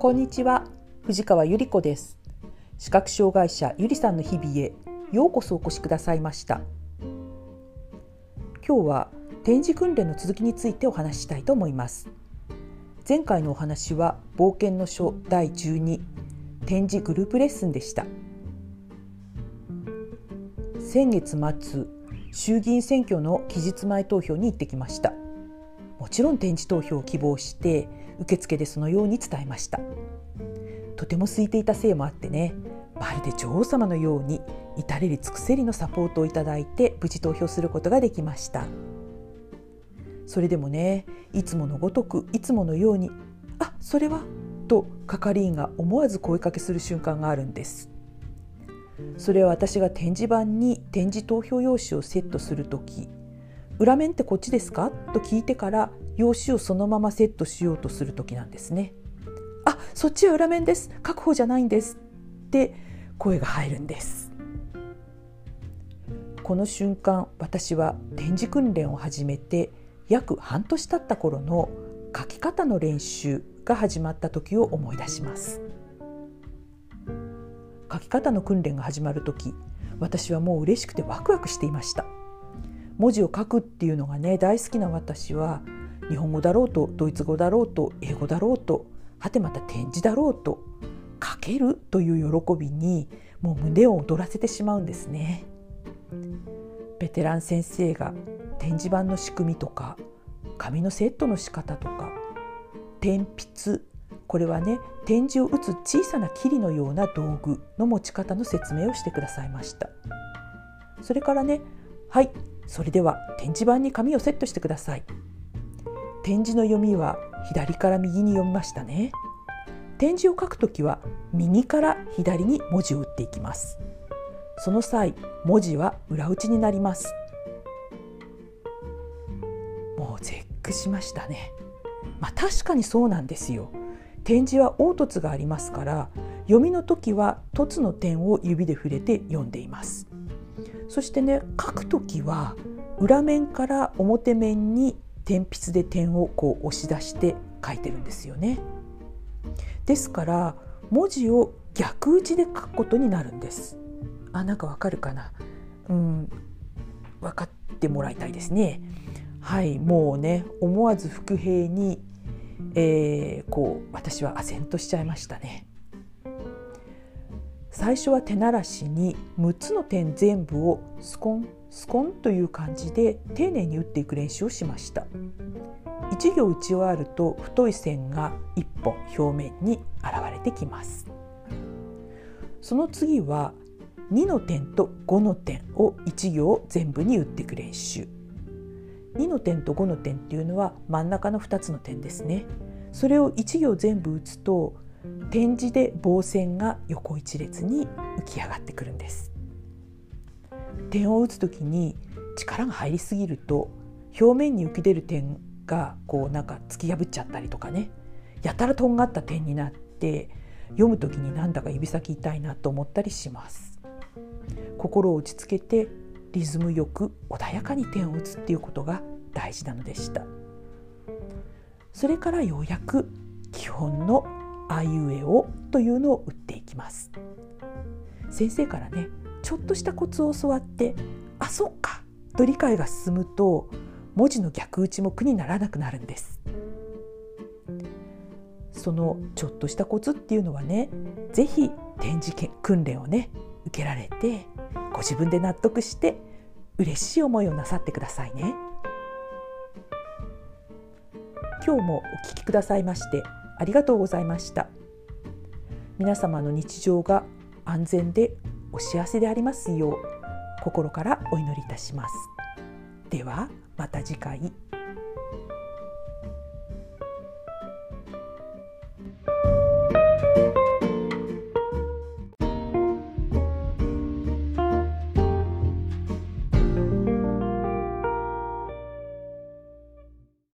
こんにちは。藤川ゆり子です。視覚障害者ゆりさんの日々へようこそお越しくださいました。今日は展示訓練の続きについてお話ししたいと思います。前回のお話は冒険の書第12展示グループレッスンでした。先月末衆議院選挙の期日前投票に行ってきました。もちろん展示投票を希望して受付でそのように伝えました。とても空いていたせいもあってねまるで女王様のように至れり尽くせりのサポートをいただいて無事投票することができました。それでもねいつものごとくいつものように「あそれは?」と係員が思わず声かけする瞬間があるんです。それは私が展示板に展示投票用紙をセットする時裏面ってこっちですか？と聞いてから用紙をそのままセットしようとする時なんですね。あそっちは裏面です。確保じゃないんですって声が入るんです。この瞬間私は展示訓練を始めて約半年経った頃の書き方の練習が始まった時を思い出します。書き方の訓練が始まる時私はもう嬉しくてワクワクしていました。文字を書くっていうのがね大好きな私は日本語だろうとドイツ語だろうと英語だろうとはてまた展示だろうと書けるという喜びにもう胸を躍らせてしまうんですね。ベテラン先生が展示板の仕組みとか紙のセットの仕方とか天筆これはね展示を打つ小さな霧のような道具の持ち方の説明をしてくださいましたそれからねはいそれでは展示板に紙をセットしてください展示の読みは左から右に読みましたね。展示を書くときは右から左に文字を打っていきます。その際文字は裏打ちになります。もう絶句しましたね。まあ確かにそうなんですよ。展示は凹凸がありますから読みの時は凸の点を指で触れて読んでいます。そしてね書く時は裏面から表面に鉛筆で点をこう押し出して書いてるんですよね。ですから文字を逆打ちで書くことになるんです。あなんかわかるかな？うん分かってもらいたいですね。はいもうね思わず伏兵に、えー、こう私は唖然としちゃいましたね。最初は手慣らしに6つの点全部をスコンスコンという感じで丁寧に打っていく練習をしました。1行打ち終わると太い線が1本表面に現れてきます。その次は2の点と5の点を1行全部に打っていく練習。2の点と5の点っていうのは真ん中の2つの点ですね。それを1行全部打つと点字で棒線が横一列に浮き上がってくるんです。点を打つ時に力が入りすぎると表面に浮き出る点がこうなんか突き破っちゃったりとかね。やたらとんがった点になって読む時になんだか指先痛いなと思ったりします。心を落ち着けてリズムよく穏やかに点を打つっていうことが大事なのでした。それからようやく基本のあいうえおというのを打っていきます。先生からねちょっとしたコツを教わってあそっかと理解が進むと文字の逆打ちも苦にならなくなるんです。そのちょっとしたコツっていうのはね是非展示訓練をね受けられてご自分で納得して嬉しい思いをなさってくださいね。今日もお聞きくださいましてありがとうございました。皆様の日常が安全でお幸せでありますよう心からお祈りいたします。ではまた次回。